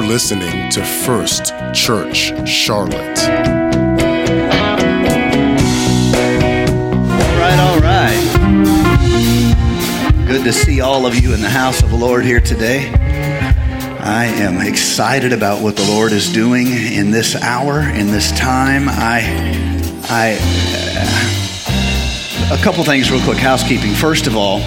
are listening to First Church Charlotte. All right, all right. Good to see all of you in the house of the Lord here today. I am excited about what the Lord is doing in this hour, in this time. I, I, uh, a couple things real quick, housekeeping. First of all,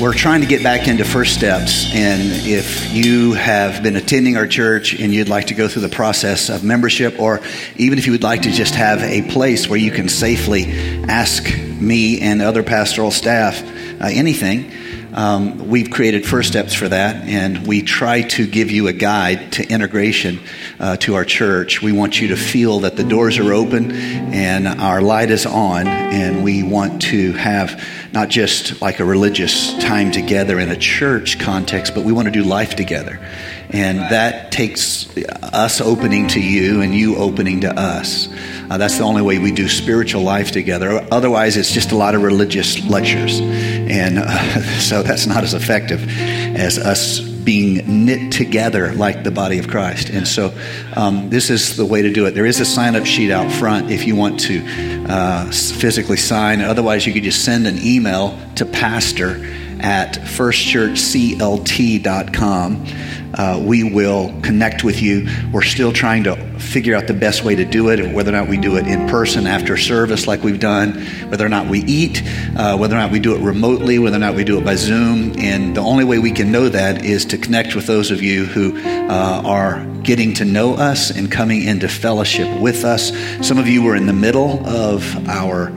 we're trying to get back into First Steps, and if you have been attending our church and you'd like to go through the process of membership, or even if you would like to just have a place where you can safely ask me and other pastoral staff uh, anything, um, we've created first steps for that, and we try to give you a guide to integration uh, to our church. We want you to feel that the doors are open and our light is on, and we want to have not just like a religious time together in a church context, but we want to do life together. And that takes us opening to you and you opening to us. Uh, that's the only way we do spiritual life together. Otherwise, it's just a lot of religious lectures. And uh, so that's not as effective as us being knit together like the body of Christ. And so um, this is the way to do it. There is a sign up sheet out front if you want to uh, physically sign. Otherwise, you could just send an email to pastor at firstchurchclt.com. Uh, we will connect with you. We're still trying to figure out the best way to do it, whether or not we do it in person after service, like we've done, whether or not we eat, uh, whether or not we do it remotely, whether or not we do it by Zoom. And the only way we can know that is to connect with those of you who uh, are getting to know us and coming into fellowship with us. Some of you were in the middle of our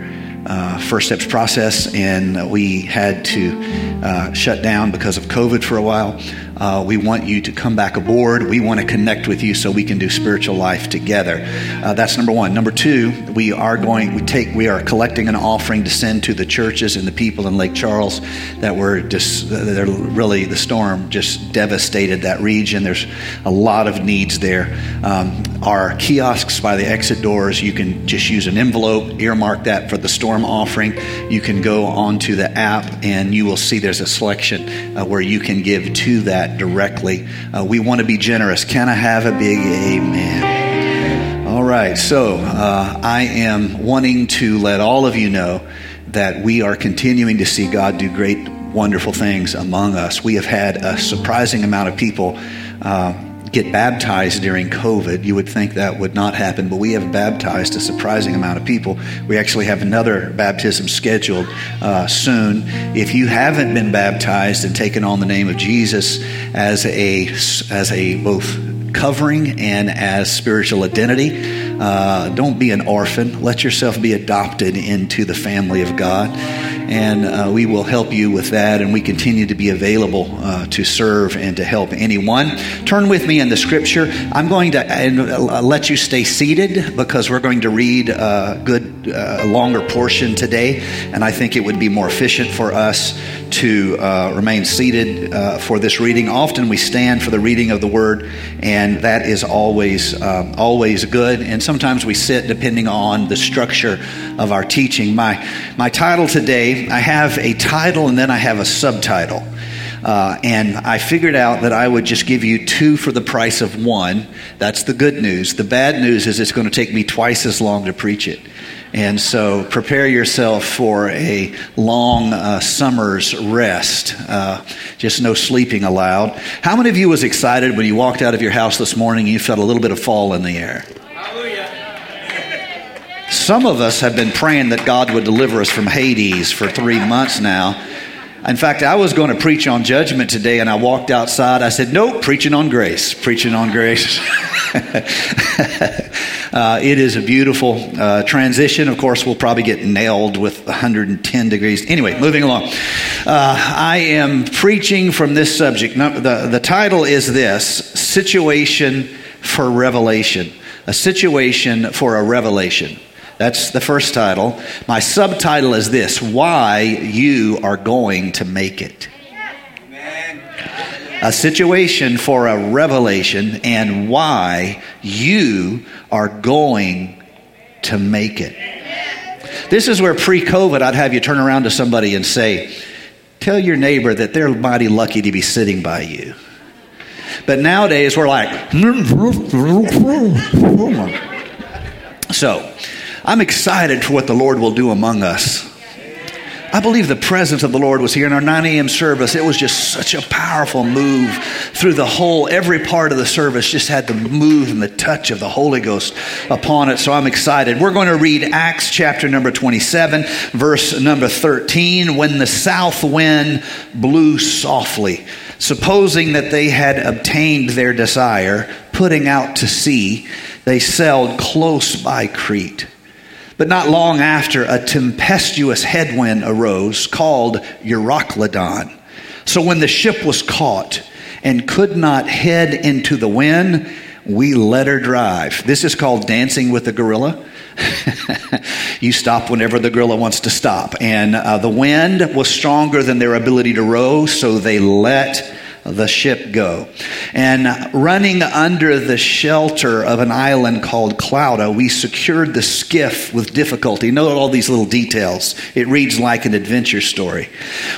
uh, first steps process, and we had to uh, shut down because of COVID for a while. Uh, we want you to come back aboard. We want to connect with you so we can do spiritual life together. Uh, that's number one. Number two, we are going. We take. We are collecting an offering to send to the churches and the people in Lake Charles that were just. They're really the storm just devastated that region. There's a lot of needs there. Um, our kiosks by the exit doors. You can just use an envelope, earmark that for the storm offering. You can go onto the app and you will see there's a selection uh, where you can give to that that directly. Uh, we want to be generous. Can I have a big amen? All right, so uh, I am wanting to let all of you know that we are continuing to see God do great, wonderful things among us. We have had a surprising amount of people. Uh, get baptized during COVID. You would think that would not happen, but we have baptized a surprising amount of people. We actually have another baptism scheduled uh, soon. If you haven't been baptized and taken on the name of Jesus as a as a both covering and as spiritual identity. Uh, don't be an orphan. Let yourself be adopted into the family of God and uh, we will help you with that. And we continue to be available uh, to serve and to help anyone. Turn with me in the scripture. I'm going to uh, let you stay seated because we're going to read a good, uh, longer portion today, and I think it would be more efficient for us to uh, remain seated uh, for this reading. Often we stand for the reading of the word, and that is always uh, always good. And sometimes we sit depending on the structure of our teaching. My my title today, I have a title and then I have a subtitle. Uh, and I figured out that I would just give you two for the price of one. That's the good news. The bad news is it's going to take me twice as long to preach it. And so prepare yourself for a long uh, summer's rest. Uh, just no sleeping allowed. How many of you was excited when you walked out of your house this morning and you felt a little bit of fall in the air? Some of us have been praying that God would deliver us from Hades for three months now. In fact, I was going to preach on judgment today, and I walked outside. I said, Nope, preaching on grace, preaching on grace. uh, it is a beautiful uh, transition. Of course, we'll probably get nailed with 110 degrees. Anyway, moving along. Uh, I am preaching from this subject. The, the title is this Situation for Revelation. A situation for a revelation. That's the first title. My subtitle is this Why You Are Going to Make It. A situation for a revelation and why you are going to make it. This is where pre COVID, I'd have you turn around to somebody and say, Tell your neighbor that they're mighty lucky to be sitting by you. But nowadays we're like, so I'm excited for what the Lord will do among us. I believe the presence of the Lord was here in our 9 a.m. service. It was just such a powerful move through the whole, every part of the service just had the move and the touch of the Holy Ghost upon it. So I'm excited. We're going to read Acts chapter number 27, verse number 13. When the south wind blew softly, supposing that they had obtained their desire, putting out to sea, they sailed close by Crete. But not long after, a tempestuous headwind arose called Euroclydon. So when the ship was caught and could not head into the wind, we let her drive. This is called dancing with the gorilla. you stop whenever the gorilla wants to stop. And uh, the wind was stronger than their ability to row, so they let the ship go. And running under the shelter of an island called Clauda, we secured the skiff with difficulty. Note all these little details. It reads like an adventure story.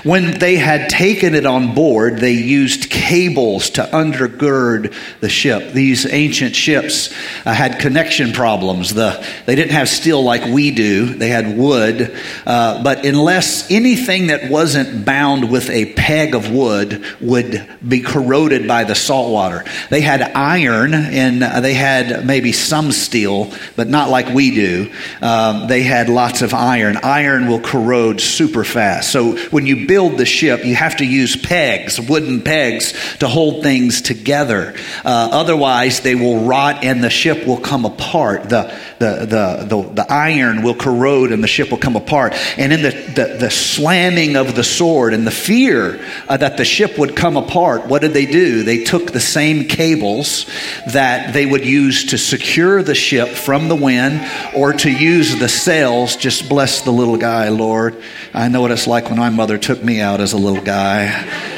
When they had taken it on board, they used cables to undergird the ship. These ancient ships uh, had connection problems. The, they didn't have steel like we do, they had wood. Uh, but unless anything that wasn't bound with a peg of wood would be corroded by the salt water. They had iron and they had maybe some steel, but not like we do. Um, they had lots of iron. Iron will corrode super fast. So when you build the ship, you have to use pegs, wooden pegs, to hold things together. Uh, otherwise, they will rot and the ship will come apart. The, the, the, the, the iron will corrode and the ship will come apart. And in the, the, the slamming of the sword and the fear uh, that the ship would come apart, apart, what did they do? They took the same cables that they would use to secure the ship from the wind or to use the sails. Just bless the little guy, Lord. I know what it's like when my mother took me out as a little guy.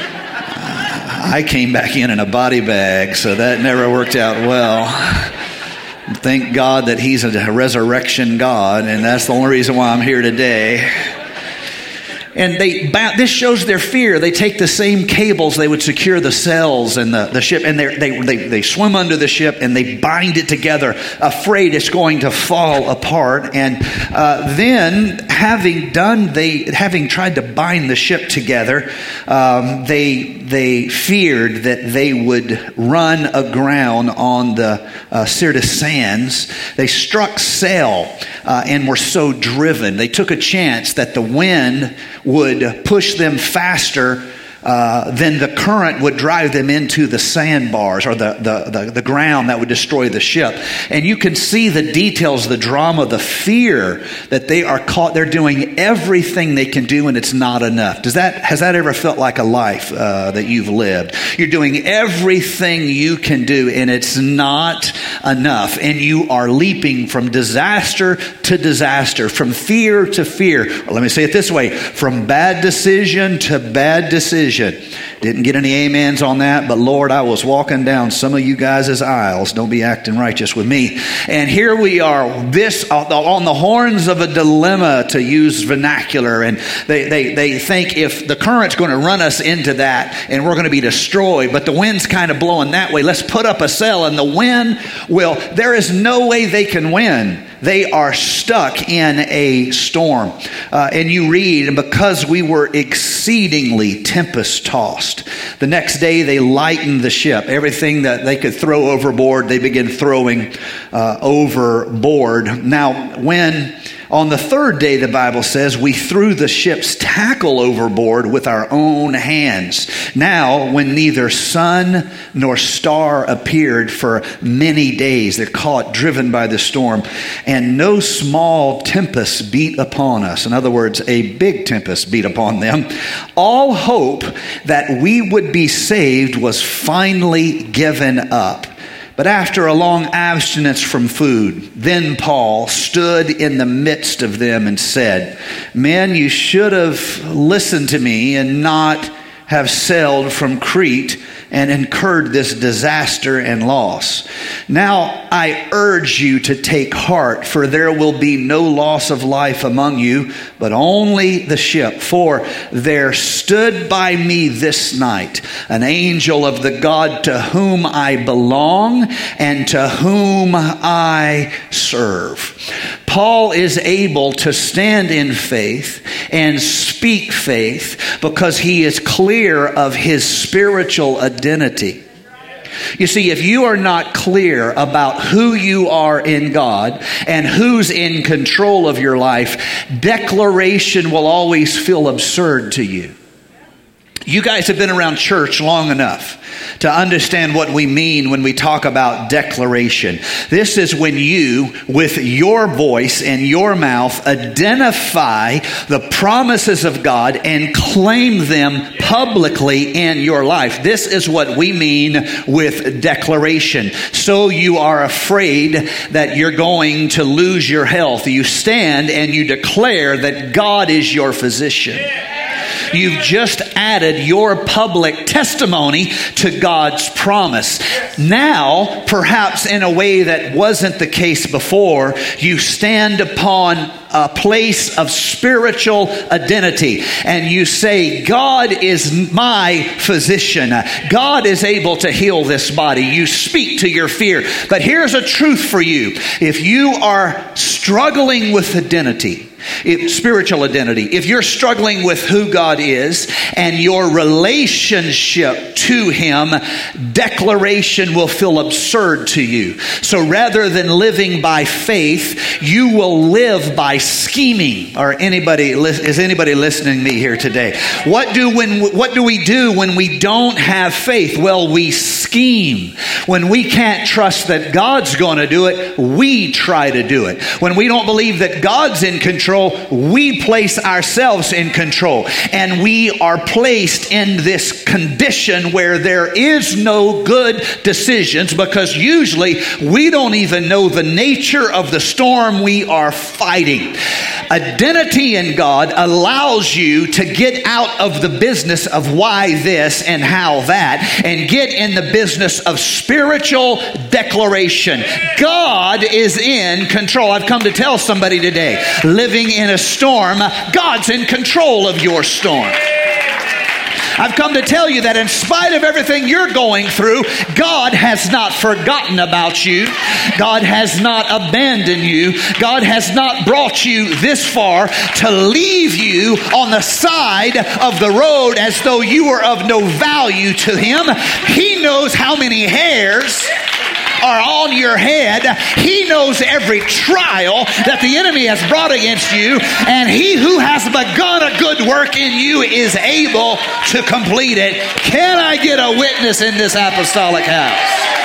I came back in in a body bag, so that never worked out well. Thank God that He's a resurrection God, and that's the only reason why I'm here today and they this shows their fear. They take the same cables they would secure the sails and the, the ship, and they, they, they swim under the ship and they bind it together, afraid it's going to fall apart. And uh, then, having done they having tried to bind the ship together, um, they they feared that they would run aground on the uh, Syrtis sands. They struck sail uh, and were so driven. They took a chance that the wind would push them faster uh, then the current would drive them into the sandbars or the, the, the, the, ground that would destroy the ship. And you can see the details, the drama, the fear that they are caught. They're doing everything they can do and it's not enough. Does that, has that ever felt like a life uh, that you've lived? You're doing everything you can do and it's not enough. And you are leaping from disaster to disaster, from fear to fear. Let me say it this way from bad decision to bad decision didn't get any amens on that, but Lord, I was walking down some of you guys' aisles. Don't be acting righteous with me. And here we are, this uh, on the horns of a dilemma, to use vernacular. And they, they, they think if the current's going to run us into that and we're going to be destroyed, but the wind's kind of blowing that way, let's put up a sail and the wind will, there is no way they can win they are stuck in a storm. Uh, and you read, and because we were exceedingly tempest tossed, the next day they lightened the ship. Everything that they could throw overboard, they began throwing uh, overboard. Now, when on the third day, the Bible says, we threw the ship's tackle overboard with our own hands. Now, when neither sun nor star appeared for many days, they're caught, driven by the storm, and no small tempest beat upon us. In other words, a big tempest beat upon them. All hope that we would be saved was finally given up. But after a long abstinence from food, then Paul stood in the midst of them and said, Men, you should have listened to me and not have sailed from Crete and incurred this disaster and loss. Now I urge you to take heart, for there will be no loss of life among you, but only the ship. For there stood by me this night an angel of the God to whom I belong and to whom I serve. Paul is able to stand in faith and speak faith because he is clear of his spiritual identity. You see, if you are not clear about who you are in God and who's in control of your life, declaration will always feel absurd to you. You guys have been around church long enough to understand what we mean when we talk about declaration. This is when you, with your voice and your mouth, identify the promises of God and claim them publicly in your life. This is what we mean with declaration. So you are afraid that you're going to lose your health. You stand and you declare that God is your physician. You've just added your public testimony to God's promise. Now, perhaps in a way that wasn't the case before, you stand upon a place of spiritual identity and you say, God is my physician. God is able to heal this body. You speak to your fear. But here's a truth for you. If you are struggling with identity, if, spiritual identity. If you're struggling with who God is and your relationship to Him, declaration will feel absurd to you. So rather than living by faith, you will live by scheming. Or anybody is anybody listening to me here today? What do when what do we do when we don't have faith? Well, we scheme. When we can't trust that God's going to do it, we try to do it. When we don't believe that God's in control, we place ourselves in control. And we are placed in this condition where there is no good decisions because usually we don't even know the nature of the storm we are fighting. Identity in God allows you to get out of the business of why this and how that and get in the business of spiritual declaration. God is in control. I've come to tell somebody today living in a storm, God's in control of your storm. I've come to tell you that in spite of everything you're going through, God has not forgotten about you. God has not abandoned you. God has not brought you this far to leave you on the side of the road as though you were of no value to Him. He knows how many hairs are on your head. He knows every trial that the enemy has brought against you, and he who has begun a good work in you is able to complete it. Can I get a witness in this apostolic house?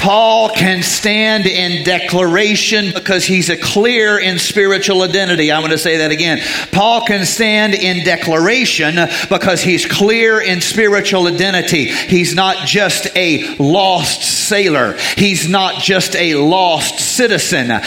Paul can stand in declaration because he's a clear in spiritual identity. I want to say that again. Paul can stand in declaration because he's clear in spiritual identity. He's not just a lost sailor. He's not just a lost citizen.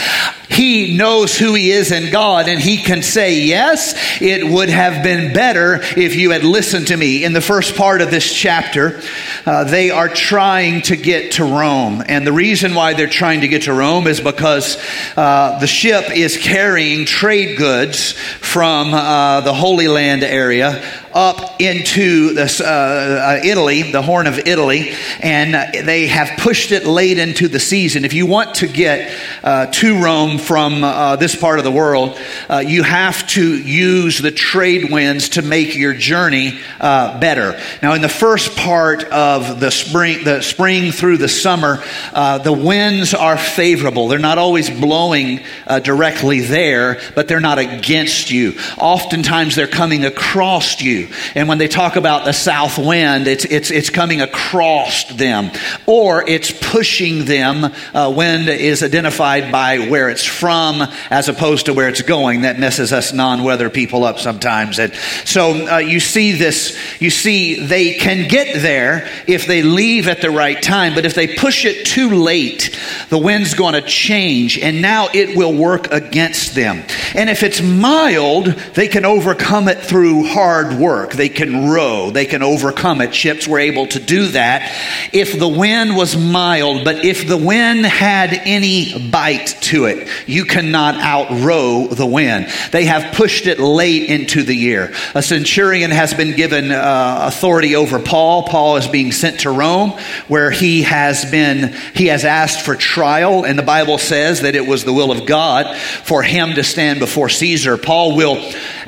He knows who he is in God and he can say, Yes, it would have been better if you had listened to me. In the first part of this chapter, uh, they are trying to get to Rome. And the reason why they're trying to get to Rome is because uh, the ship is carrying trade goods from uh, the Holy Land area up into uh, uh, Italy, the Horn of Italy, and they have pushed it late into the season. If you want to get uh, to Rome from uh, this part of the world, uh, you have to use the trade winds to make your journey uh, better. Now, in the first part of the spring, the spring through the summer, the winds are favorable. They're not always blowing directly there, but they're not against you. Oftentimes, they're coming across you. And when they talk about the south wind, it's, it's, it's coming across them or it's pushing them. Uh, wind is identified by where it's from as opposed to where it's going. That messes us non weather people up sometimes. And so uh, you see this, you see they can get there if they leave at the right time, but if they push it too late, the wind's going to change and now it will work against them. And if it's mild, they can overcome it through hard work. They can row, they can overcome it. Ships were able to do that if the wind was mild, but if the wind had any bite to it, you cannot outrow the wind. They have pushed it late into the year. A centurion has been given uh, authority over Paul. Paul is being sent to Rome, where he has been, he has asked for trial, and the Bible says that it was the will of God for him to stand before Caesar. Paul will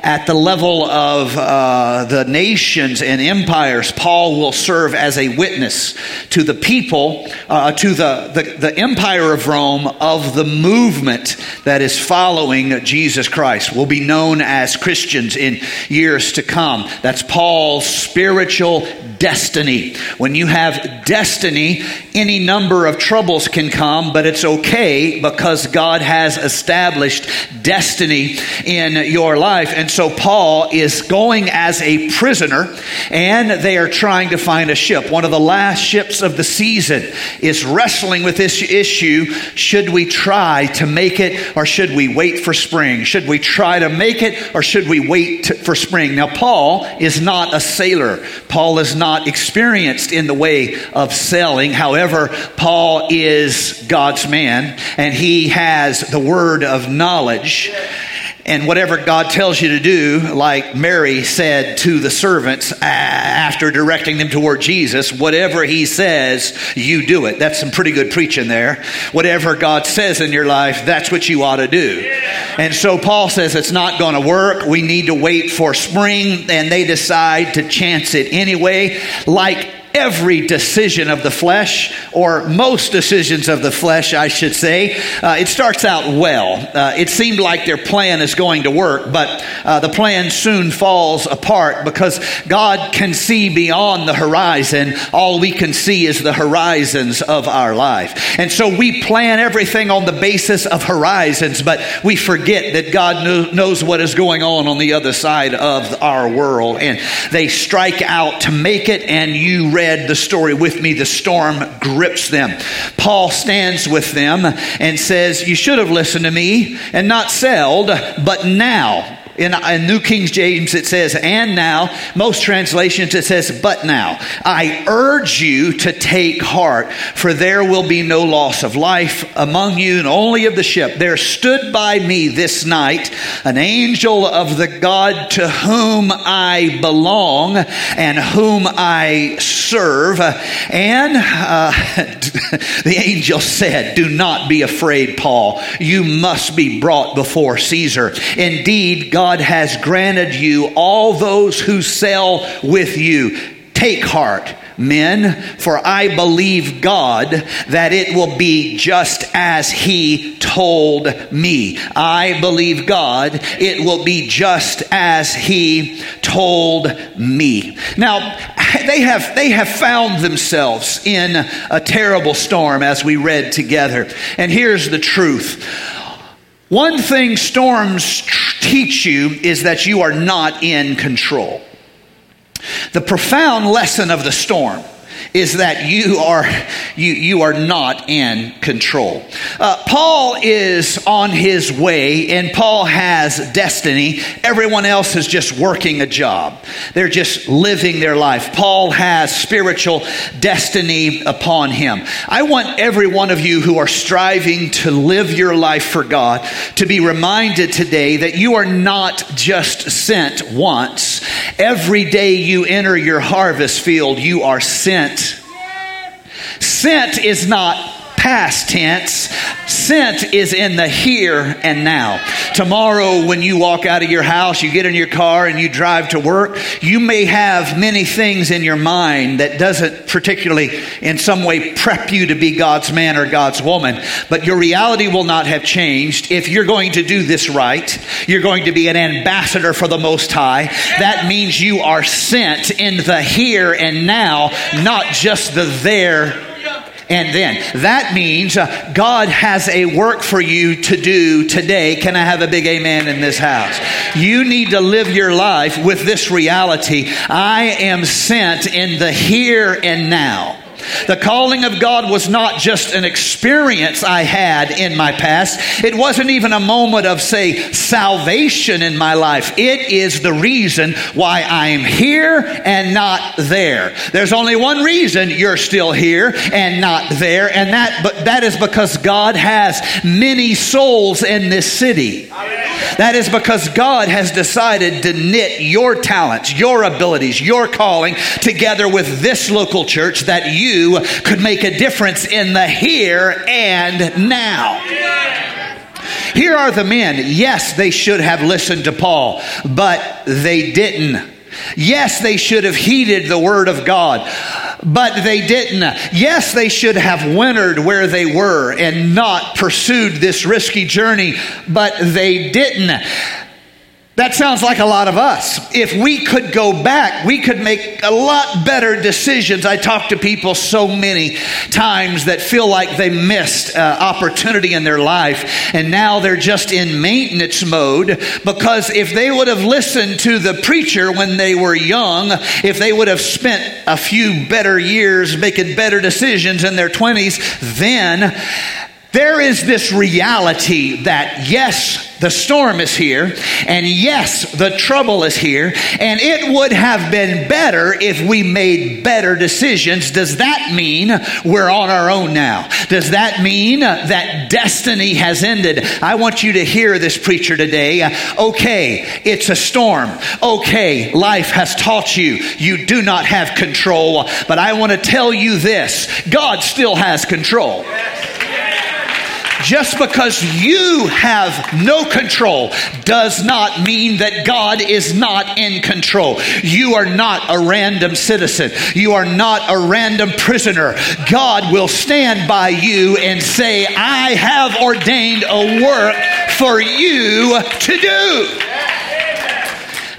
at the level of uh, the nations and empires, Paul will serve as a witness to the people, uh, to the, the, the empire of Rome, of the movement that is following Jesus Christ. Will be known as Christians in years to come. That's Paul's spiritual destiny. When you have destiny, any number of troubles can come, but it's okay because God has established destiny in your life. And so Paul is going as a prisoner, and they are trying to find a ship. One of the last ships of the season is wrestling with this issue should we try to make it, or should we wait for spring? Should we try to make it, or should we wait to, for spring? Now, Paul is not a sailor. Paul is not experienced in the way of sailing. However, Paul is God's man, and he has the word of knowledge. And whatever God tells you to do, like Mary said to the servants uh, after directing them toward Jesus, whatever he says, you do it. That's some pretty good preaching there. Whatever God says in your life, that's what you ought to do. And so Paul says it's not going to work. We need to wait for spring, and they decide to chance it anyway, like every decision of the flesh, or most decisions of the flesh, I should say, uh, it starts out well. Uh, it seemed like their plan is going to work, but uh, the plan soon falls apart because God can see beyond the horizon. All we can see is the horizons of our life. And so we plan everything on the basis of horizons, but we forget that God kno- knows what is going on on the other side of our world. And they strike out to make it, and you read the story with me, the storm grips them. Paul stands with them and says, You should have listened to me and not sailed, but now in, in, New King James, it says, and now. Most translations, it says, but now. I urge you to take heart, for there will be no loss of life among you and only of the ship. There stood by me this night an angel of the God to whom I belong and whom I serve. And uh, the angel said, Do not be afraid, Paul. You must be brought before Caesar. Indeed, God God has granted you all those who sail with you. Take heart, men, for I believe God that it will be just as He told me. I believe God it will be just as He told me. Now, they have, they have found themselves in a terrible storm as we read together. And here's the truth one thing storms teach you is that you are not in control. The profound lesson of the storm is that you are you you are not in control. Uh, Paul is on his way, and Paul has destiny. Everyone else is just working a job. They're just living their life. Paul has spiritual destiny upon him. I want every one of you who are striving to live your life for God to be reminded today that you are not just sent once. Every day you enter your harvest field, you are sent Sent is not past tense. sent is in the here and now. Tomorrow, when you walk out of your house, you get in your car and you drive to work, you may have many things in your mind that doesn't particularly in some way prep you to be God's man or God's woman, but your reality will not have changed. If you're going to do this right, you're going to be an ambassador for the Most High. That means you are sent in the here and now, not just the there and then. That means uh, God has a work for you to do today. Can I have a big amen in this house? You need to live your life with this reality. I am sent in the here and now. The calling of God was not just an experience I had in my past. It wasn't even a moment of, say, salvation in my life. It is the reason why I am here and not there. There's only one reason you're still here and not there, and that, but that is because God has many souls in this city. That is because God has decided to knit your talents, your abilities, your calling together with this local church that you could make a difference in the here and now. Here are the men. Yes, they should have listened to Paul, but they didn't. Yes, they should have heeded the word of God, but they didn't. Yes, they should have wintered where they were and not pursued this risky journey, but they didn't. That sounds like a lot of us. If we could go back, we could make a lot better decisions. I talk to people so many times that feel like they missed uh, opportunity in their life and now they're just in maintenance mode because if they would have listened to the preacher when they were young, if they would have spent a few better years making better decisions in their 20s, then there is this reality that yes, the storm is here, and yes, the trouble is here, and it would have been better if we made better decisions. Does that mean we're on our own now? Does that mean that destiny has ended? I want you to hear this preacher today. Okay, it's a storm. Okay, life has taught you you do not have control, but I want to tell you this God still has control. Just because you have no control does not mean that God is not in control. You are not a random citizen. You are not a random prisoner. God will stand by you and say, I have ordained a work for you to do.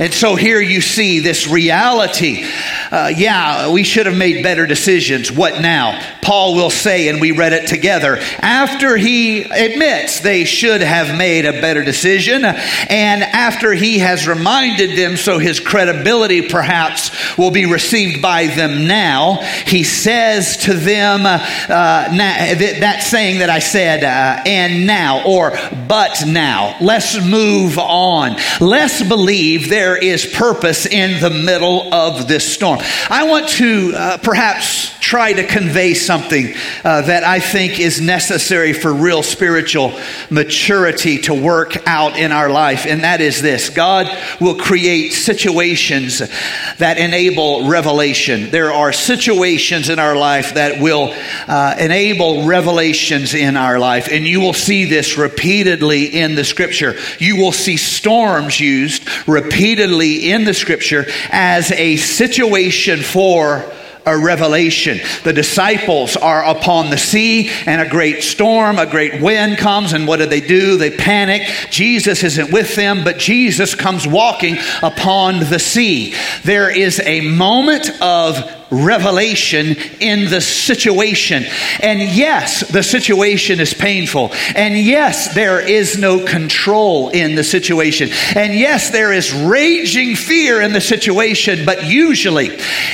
And so here you see this reality. Uh, yeah, we should have made better decisions. What now? Paul will say, and we read it together, after he admits they should have made a better decision, and after he has reminded them so his credibility perhaps will be received by them now, he says to them uh, that saying that I said, uh, and now, or but now. Let's move on. Let's believe there is purpose in the middle of this storm. I want to uh, perhaps try to convey something uh, that I think is necessary for real spiritual maturity to work out in our life, and that is this God will create situations that enable revelation. There are situations in our life that will uh, enable revelations in our life, and you will see this repeatedly in the scripture. You will see storms used repeatedly in the scripture as a situation for a revelation. The disciples are upon the sea, and a great storm, a great wind comes, and what do they do? They panic. Jesus isn't with them, but Jesus comes walking upon the sea. There is a moment of revelation in the situation. And yes, the situation is painful. And yes, there is no control in the situation. And yes, there is raging fear in the situation. But usually,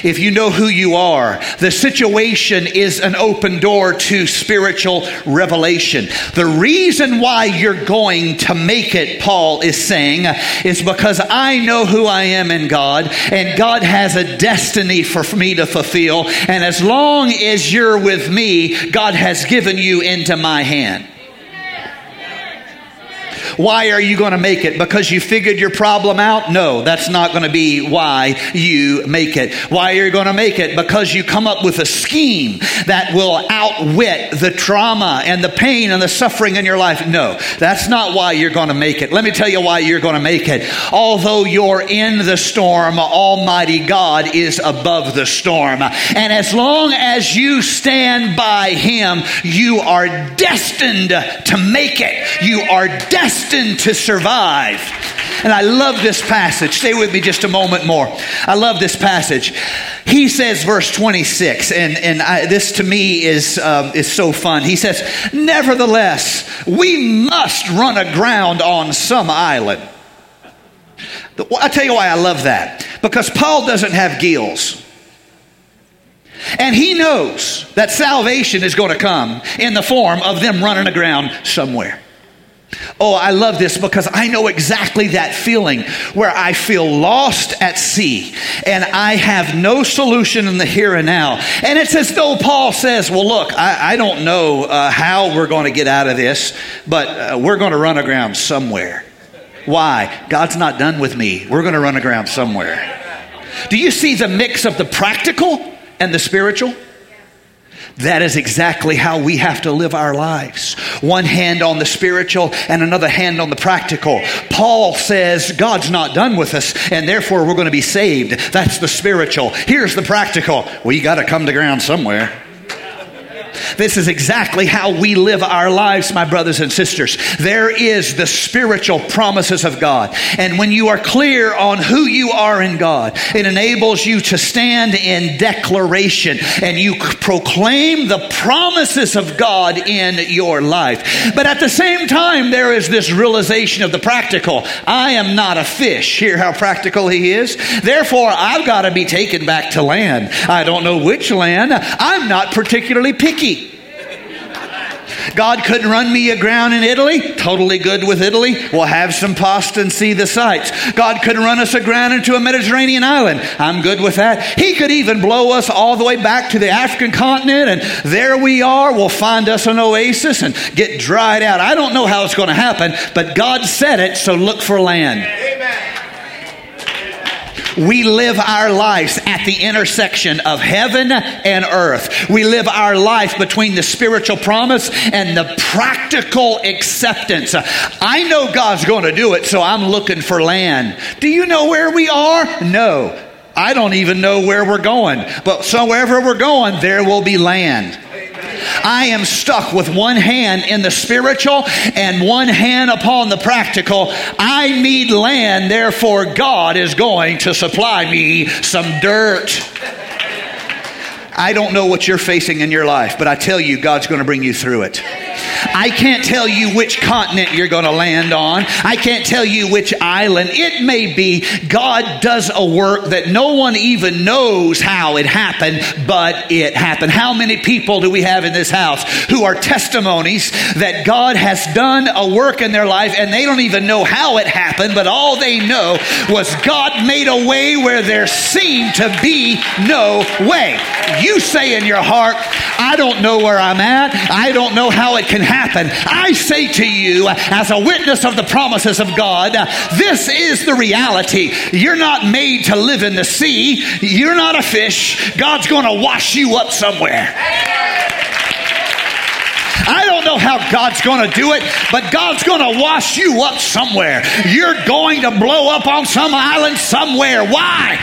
if you know who you are, the situation is an open door to spiritual revelation. The reason why you're going to make it, Paul is saying, is because I know who I am in God, and God has a destiny for me to to fulfill. And as long as you're with me, God has given you into my hand. Why are you going to make it? Because you figured your problem out? No, that's not going to be why you make it. Why are you going to make it? Because you come up with a scheme that will outwit the trauma and the pain and the suffering in your life. No, that's not why you're going to make it. Let me tell you why you're going to make it. Although you're in the storm, Almighty God is above the storm. And as long as you stand by Him, you are destined to make it. You are destined to survive. And I love this passage. Stay with me just a moment more. I love this passage. He says, verse 26, and, and I, this to me is, um, is so fun. He says, Nevertheless, we must run aground on some island. I'll tell you why I love that. Because Paul doesn't have gills. And he knows that salvation is going to come in the form of them running aground somewhere. Oh, I love this because I know exactly that feeling where I feel lost at sea and I have no solution in the here and now. And it's as though Paul says, Well, look, I, I don't know uh, how we're going to get out of this, but uh, we're going to run aground somewhere. Why? God's not done with me. We're going to run aground somewhere. Do you see the mix of the practical and the spiritual? That is exactly how we have to live our lives. One hand on the spiritual and another hand on the practical. Paul says God's not done with us and therefore we're going to be saved. That's the spiritual. Here's the practical. We got to come to ground somewhere. This is exactly how we live our lives, my brothers and sisters. There is the spiritual promises of God. And when you are clear on who you are in God, it enables you to stand in declaration and you proclaim the promises of God in your life. But at the same time, there is this realization of the practical. I am not a fish. Hear how practical he is? Therefore, I've got to be taken back to land. I don't know which land. I'm not particularly picky. God couldn't run me aground in Italy. Totally good with Italy. We'll have some pasta and see the sights. God couldn't run us aground into a Mediterranean island. I'm good with that. He could even blow us all the way back to the African continent, and there we are. We'll find us an oasis and get dried out. I don't know how it's going to happen, but God said it, so look for land. We live our lives at the intersection of heaven and earth. We live our life between the spiritual promise and the practical acceptance. I know God's going to do it, so I'm looking for land. Do you know where we are? No. I don't even know where we're going. But so wherever we're going, there will be land. I am stuck with one hand in the spiritual and one hand upon the practical. I need land, therefore, God is going to supply me some dirt. I don't know what you're facing in your life, but I tell you, God's going to bring you through it. I can't tell you which continent you're going to land on. I can't tell you which island. It may be God does a work that no one even knows how it happened, but it happened. How many people do we have in this house who are testimonies that God has done a work in their life and they don't even know how it happened, but all they know was God made a way where there seemed to be no way. You say in your heart, I don't know where I'm at. I don't know how it can happen. I say to you, as a witness of the promises of God, this is the reality. You're not made to live in the sea, you're not a fish. God's going to wash you up somewhere. I don't know how God's going to do it, but God's going to wash you up somewhere. You're going to blow up on some island somewhere. Why?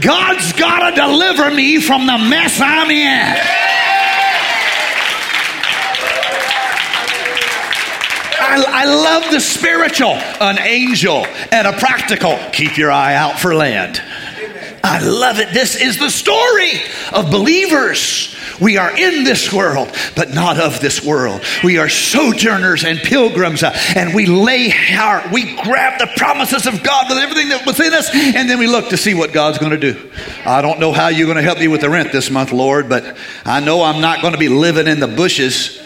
God's got to deliver me from the mess I'm in. I, I, love the spiritual, an angel, and a practical. Keep your eye out for land. I love it. This is the story of believers. We are in this world, but not of this world. We are sojourners and pilgrims, uh, and we lay our, we grab the promises of God with everything that within us, and then we look to see what God's going to do. I don't know how you're going to help me with the rent this month, Lord, but I know I'm not going to be living in the bushes.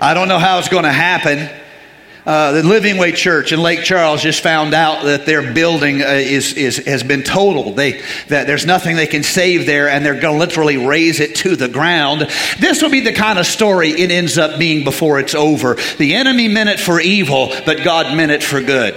I don't know how it's going to happen. Uh, the Living Way Church in Lake Charles just found out that their building uh, is, is, has been totaled. They, that there's nothing they can save there, and they're going to literally raze it to the ground. This will be the kind of story it ends up being before it's over. The enemy meant it for evil, but God meant it for good.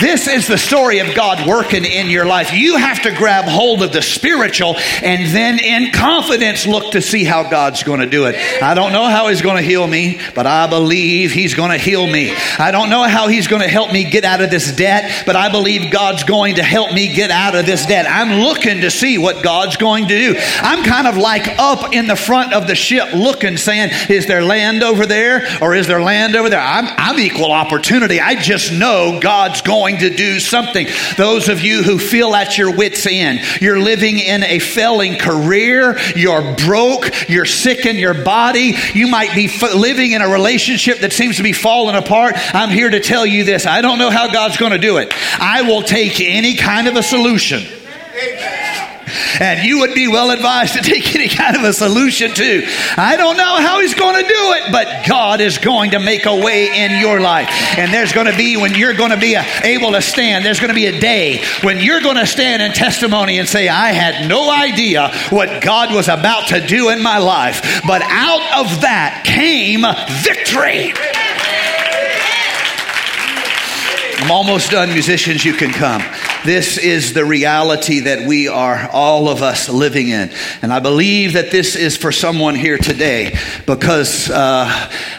This is the story of God working in your life. You have to grab hold of the spiritual and then in confidence look to see how God's going to do it. I don't know how He's going to heal me, but I believe He's going to heal me. I don't know how He's going to help me get out of this debt, but I believe God's going to help me get out of this debt. I'm looking to see what God's going to do. I'm kind of like up in the front of the ship looking, saying, Is there land over there or is there land over there? I'm, I'm equal opportunity. I just know God's going going to do something. Those of you who feel at your wits' end, you're living in a failing career, you're broke, you're sick in your body, you might be f- living in a relationship that seems to be falling apart. I'm here to tell you this I don't know how God's going to do it. I will take any kind of a solution. Amen and you would be well advised to take any kind of a solution too. I don't know how he's going to do it, but God is going to make a way in your life. And there's going to be when you're going to be able to stand, there's going to be a day when you're going to stand in testimony and say, I had no idea what God was about to do in my life, but out of that came victory. I'm almost done, musicians. You can come. This is the reality that we are, all of us, living in. And I believe that this is for someone here today because uh,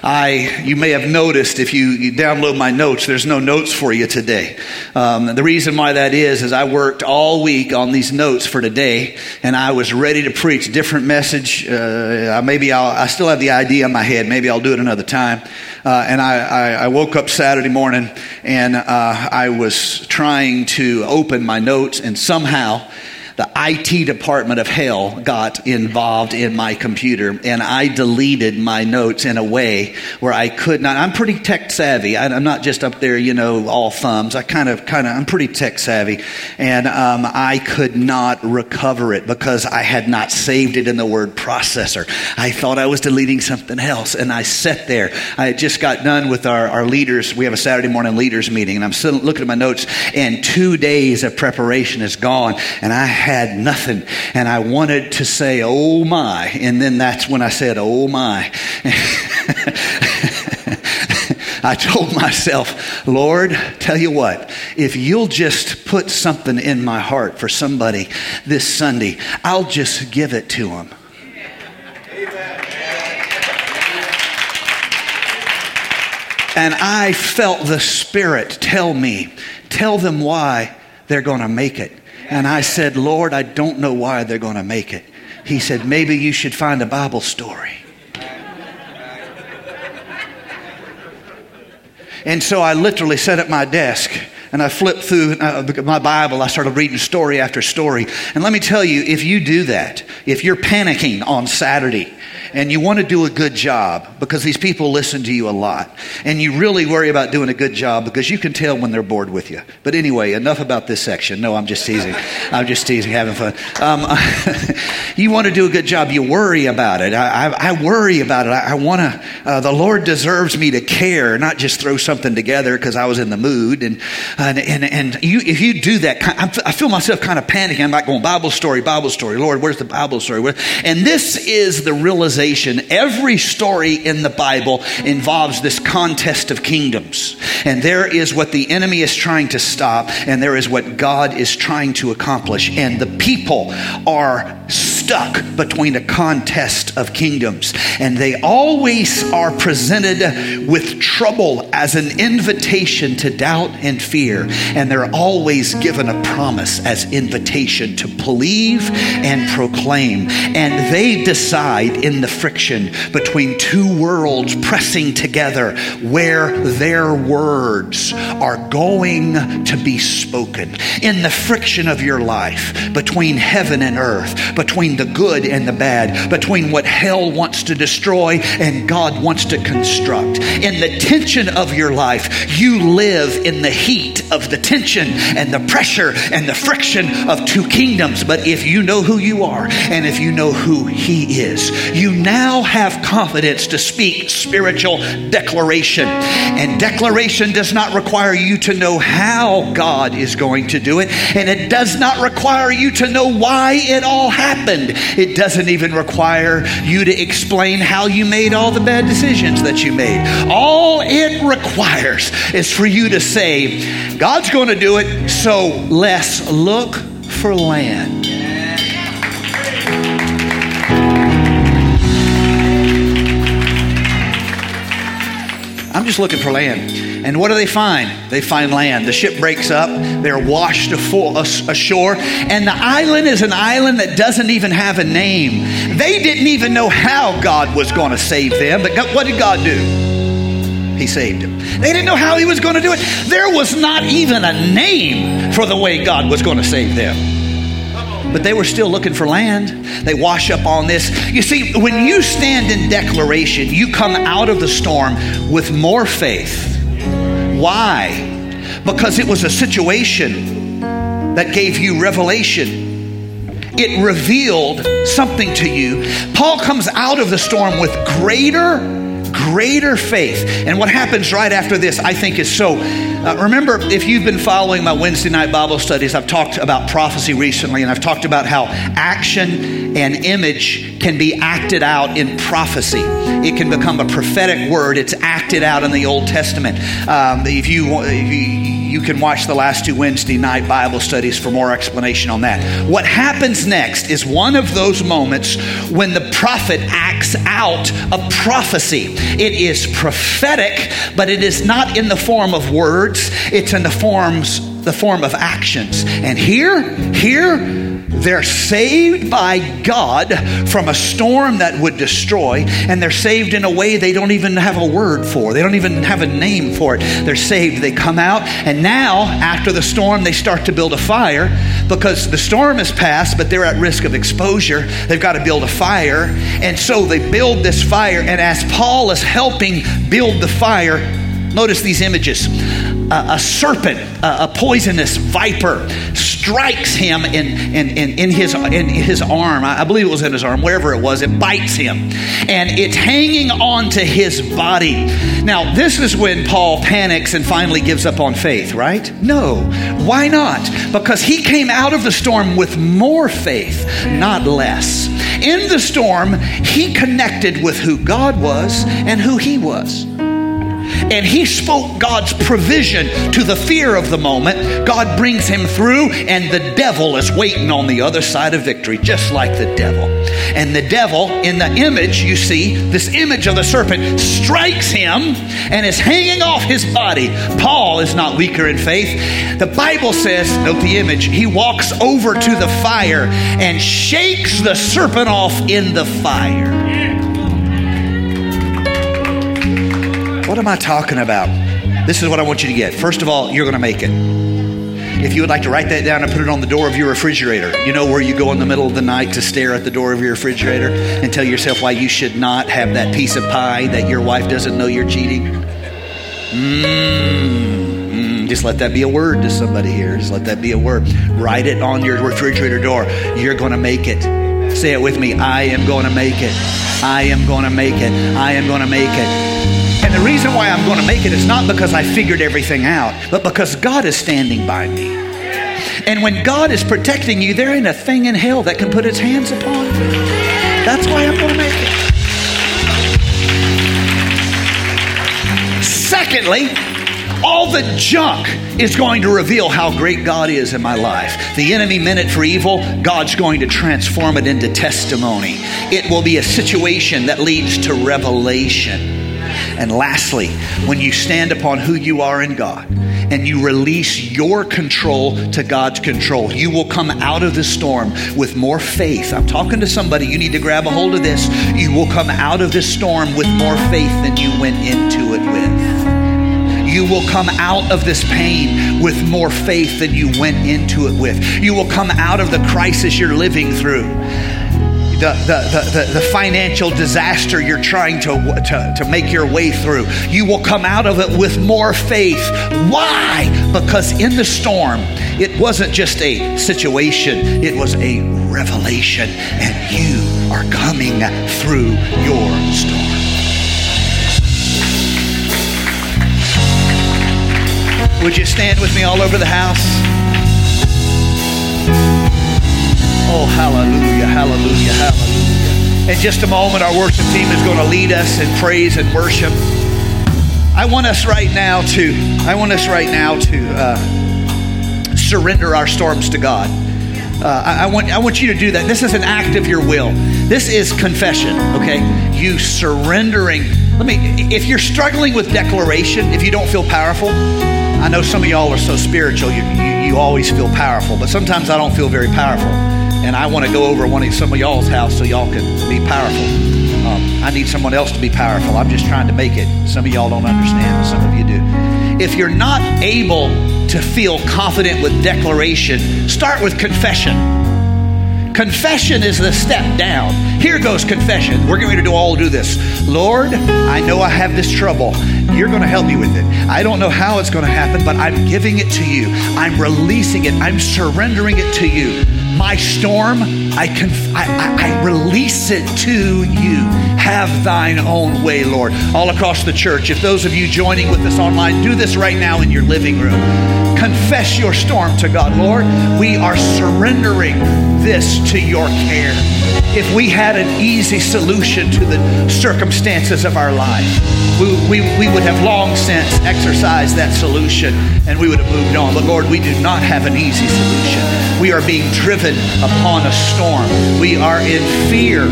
I, you may have noticed if you, you, download my notes, there's no notes for you today. Um, the reason why that is, is I worked all week on these notes for today and I was ready to preach different message. Uh, maybe I'll, I still have the idea in my head. Maybe I'll do it another time. Uh, and I, I, I, woke up Saturday morning and uh, I was trying to open my notes, and somehow the IT department of hell got involved in my computer and I deleted my notes in a way where I could not. I'm pretty tech savvy. I, am not just up there, you know, all thumbs. I kind of, kind of, I'm pretty tech savvy. And um, I could not recover it because I had not saved it in the word processor. I thought I was deleting something else and I sat there. I had just got done with our, our leaders. We have a Saturday morning leaders meeting and I'm still looking at my notes and two days of preparation is gone and I had nothing. And I wanted to say, oh my. And then that's when I said, oh my. I told myself, Lord, tell you what, if you'll just put something in my heart for somebody this Sunday, I'll just give it to them. And I felt the Spirit tell me, tell them why they're going to make it. And I said, Lord, I don't know why they're going to make it. He said, maybe you should find a Bible story. And so I literally sat at my desk and I flipped through uh, my Bible. I started reading story after story. And let me tell you, if you do that, if you're panicking on Saturday, and you want to do a good job because these people listen to you a lot. And you really worry about doing a good job because you can tell when they're bored with you. But anyway, enough about this section. No, I'm just teasing. I'm just teasing, having fun. Um, you want to do a good job, you worry about it. I, I, I worry about it. I, I want to, uh, the Lord deserves me to care, not just throw something together because I was in the mood. And, and, and, and you, if you do that, I feel myself kind of panicking. I'm like going, Bible story, Bible story. Lord, where's the Bible story? And this is the realization every story in the Bible involves this contest of kingdoms. And there is what the enemy is trying to stop, and there is what God is trying to accomplish. And the people are stuck between a contest of kingdoms. And they always are presented with trouble as an invitation to doubt and fear. And they're always given a promise as invitation to believe and proclaim. And they decide in the friction between two worlds pressing together where their words are going to be spoken. In the friction of your life between heaven and earth, between the good and the bad, between what hell wants to destroy and God wants to construct. In the tension of your life, you live in the heat of the tension and the pressure and the friction of two kingdoms. But if you know who you are and if you know who He is, you now have confidence to speak spiritual declaration. And declaration does not require you to know how God is going to do it, and it does not require you to know why it all happened. It doesn't even require you to explain how you made all the bad decisions that you made. All it requires is for you to say, God's going to do it, so let's look for land. I'm just looking for land. And what do they find? They find land. The ship breaks up. They're washed ashore. And the island is an island that doesn't even have a name. They didn't even know how God was going to save them. But what did God do? He saved them. They didn't know how He was going to do it. There was not even a name for the way God was going to save them but they were still looking for land. They wash up on this. You see, when you stand in declaration, you come out of the storm with more faith. Why? Because it was a situation that gave you revelation. It revealed something to you. Paul comes out of the storm with greater greater faith. And what happens right after this, I think, is so. Uh, remember, if you've been following my Wednesday night Bible studies, I've talked about prophecy recently, and I've talked about how action and image can be acted out in prophecy. It can become a prophetic word. It's acted out in the Old Testament. Um, if you, if you you can watch the last two Wednesday night Bible studies for more explanation on that. What happens next is one of those moments when the prophet acts out a prophecy. It is prophetic, but it is not in the form of words, it's in the forms the form of actions. And here, here they're saved by God from a storm that would destroy, and they're saved in a way they don't even have a word for. They don't even have a name for it. They're saved. They come out, and now, after the storm, they start to build a fire because the storm has passed, but they're at risk of exposure. They've got to build a fire. And so they build this fire, and as Paul is helping build the fire, notice these images a, serpent, a, a, poisonous viper, strikes him in, in, in, in, his, in his arm. I believe it was in his arm, wherever it was. It bites him. And it's hanging on to his body. Now, this is when Paul panics and finally gives up on faith, right? No. Why not? Because he came out of the storm with more faith, not less. In the storm, he connected with who God was and who he was and he spoke God's provision to the fear of the moment. God brings him through, and the devil is waiting on the other side of victory, just like the devil. And the devil, in the image, you see, this image of the serpent strikes him and is hanging off his body. Paul is not weaker in faith. The Bible says, note the image, he walks over to the fire and shakes the serpent off in the fire. What am I talking about? This is what I want you to get. First of all, you're going to make it. If you would like to write that down and put it on the door of your refrigerator, you know where you go in the middle of the night to stare at the door of your refrigerator and tell yourself why you should not have that piece of pie that your wife doesn't know you're cheating? Mmm. Just let that be a word to somebody here. Just let that be a word. Write it on your refrigerator door. You're going to make it. Say it with me. I am going to make it. I am going to make it. I am going to make it. And the reason why I'm going to make it is not because I figured everything out, but because God is standing by me. And when God is protecting you, there ain't a thing in hell that can put its hands upon you. That's why I'm going to make it. Secondly, all the junk is going to reveal how great God is in my life. The enemy meant it for evil, God's going to transform it into testimony. It will be a situation that leads to revelation. And lastly, when you stand upon who you are in God and you release your control to God's control, you will come out of the storm with more faith. I'm talking to somebody, you need to grab a hold of this. You will come out of this storm with more faith than you went into it with. You will come out of this pain with more faith than you went into it with. You will come out of the crisis you're living through the, the, the, the, financial disaster you're trying to, to, to make your way through. You will come out of it with more faith. Why? Because in the storm, it wasn't just a situation, it was a revelation, and you are coming through your storm. Would you stand with me all over the house? Oh, hallelujah, hallelujah, hallelujah. In just a moment, our worship team is going to lead us in praise and worship. I want us right now to, I want us right now to uh, surrender our storms to God. Uh, I, I, want, I want you to do that. This is an act of your will. This is confession, okay? You surrendering. Let me, if you're struggling with declaration, if you don't feel powerful, I know some of y'all are so spiritual, you, you, you always feel powerful, but sometimes I don't feel very powerful and I want to go over one of some of y'all's house so y'all can be powerful. Um, I need someone else to be powerful. I'm just trying to make it. Some of y'all don't understand, some of you do. If you're not able to feel confident with declaration, start with confession. Confession is the step down. Here goes confession. We're going to do all do this. Lord, I know I have this trouble. You're going to help me with it. I don't know how it's going to happen, but I'm giving it to you. I'm releasing it. I'm surrendering it to you my storm, I, conf- I, I, I, release it to you. Have thine own way, Lord. All across the church, if those of you joining with us online, do this right now in your living room. Confess your storm to God. Lord, we are surrendering this to your care. If we had an easy solution to the circumstances of our life, we, we, we would have long since exercised that solution and we would have moved on. But Lord, we do not have an easy solution. We are being driven upon a storm. We are in fear.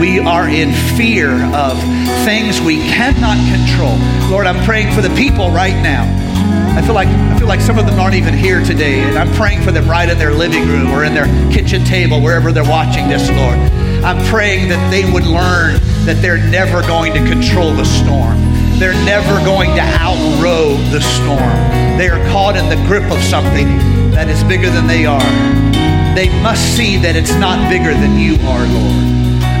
We are in fear of things we cannot control. Lord, I'm praying for the people right now. I feel like I feel like some of them aren't even here today, and I'm praying for them right in their living room or in their kitchen table, wherever they're watching this, Lord. I'm praying that they would learn that they're never going to control the storm. They're never going to outrow the storm. They are caught in the grip of something that is bigger than they are. They must see that it's not bigger than you are, Lord.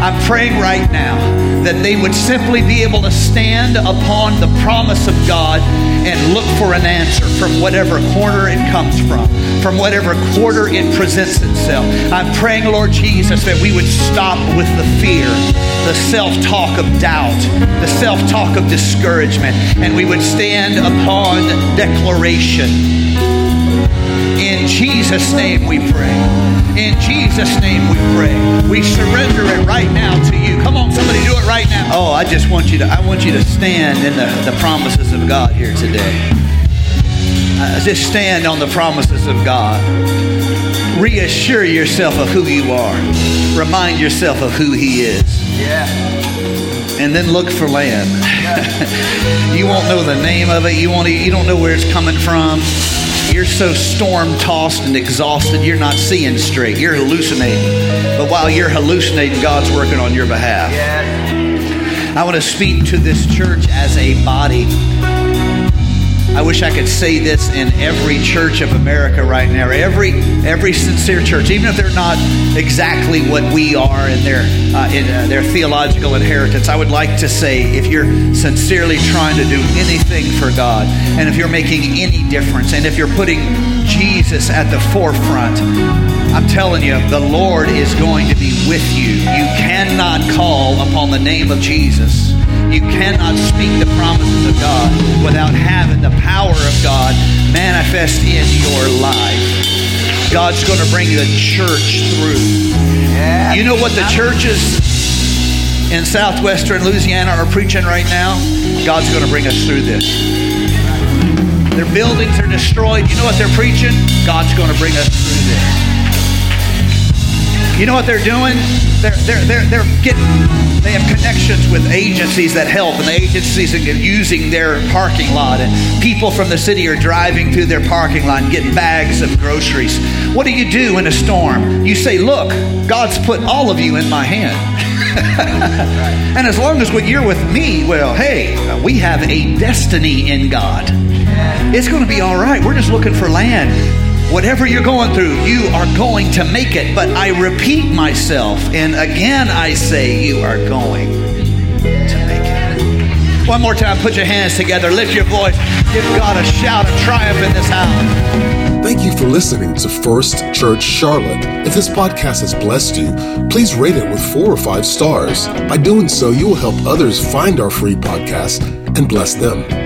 I'm praying right now that they would simply be able to stand upon the promise of God and look for an answer from whatever corner it comes from, from whatever quarter it presents itself. I'm praying, Lord Jesus, that we would stop with the fear, the self talk of doubt, the self talk of discouragement, and we would stand upon declaration in Jesus' name we pray. In Jesus' name we pray. We surrender it right now to you. Come on, somebody do it right now. Oh, I just want you to I want you to stand in the, the promises of God here today. Uh, just stand on the promises of God. Reassure yourself of who you are. Remind yourself of who He is. Yeah. And then look for land. You won't know the name of it. You won't. You don't know where it's coming from. You're so storm tossed and exhausted, you're not seeing straight. You're hallucinating. But while you're hallucinating, God's working on your behalf. I want to speak to this church as a body. I wish I could say this in every church of America right now, every every sincere church, even if they're not exactly what we are in their uh, in uh, their theological inheritance. I would like to say, if you're sincerely trying to do anything for God, and if you're making any difference, and if you're putting Jesus at the forefront, I'm telling you, the Lord is going to be with you. You cannot call upon the name of Jesus you cannot speak the promises of God without having the power of God manifest in your life. God's going to bring the church through. You know what the churches in southwestern Louisiana are preaching right now? God's going to bring us through this. Their buildings are destroyed. You know what they're preaching? God's going to bring us through this. You know what they're doing? They're, they're, they're, they're getting, they have connections with agencies that help, and the agencies are using their parking lot, and people from the city are driving through their parking lot and getting bags of groceries. What do you do in a storm? You say, Look, God's put all of you in my hand. and as long as you're with me, well, hey, we have a destiny in God. It's going to be all right. We're just looking for land. Whatever you're going through, you are going to make it. But I repeat myself, and again I say, you are going to make it. One more time, put your hands together, lift your voice, give God a shout of triumph in this house. Thank you for listening to First Church Charlotte. If this podcast has blessed you, please rate it with four or five stars. By doing so, you will help others find our free podcast and bless them.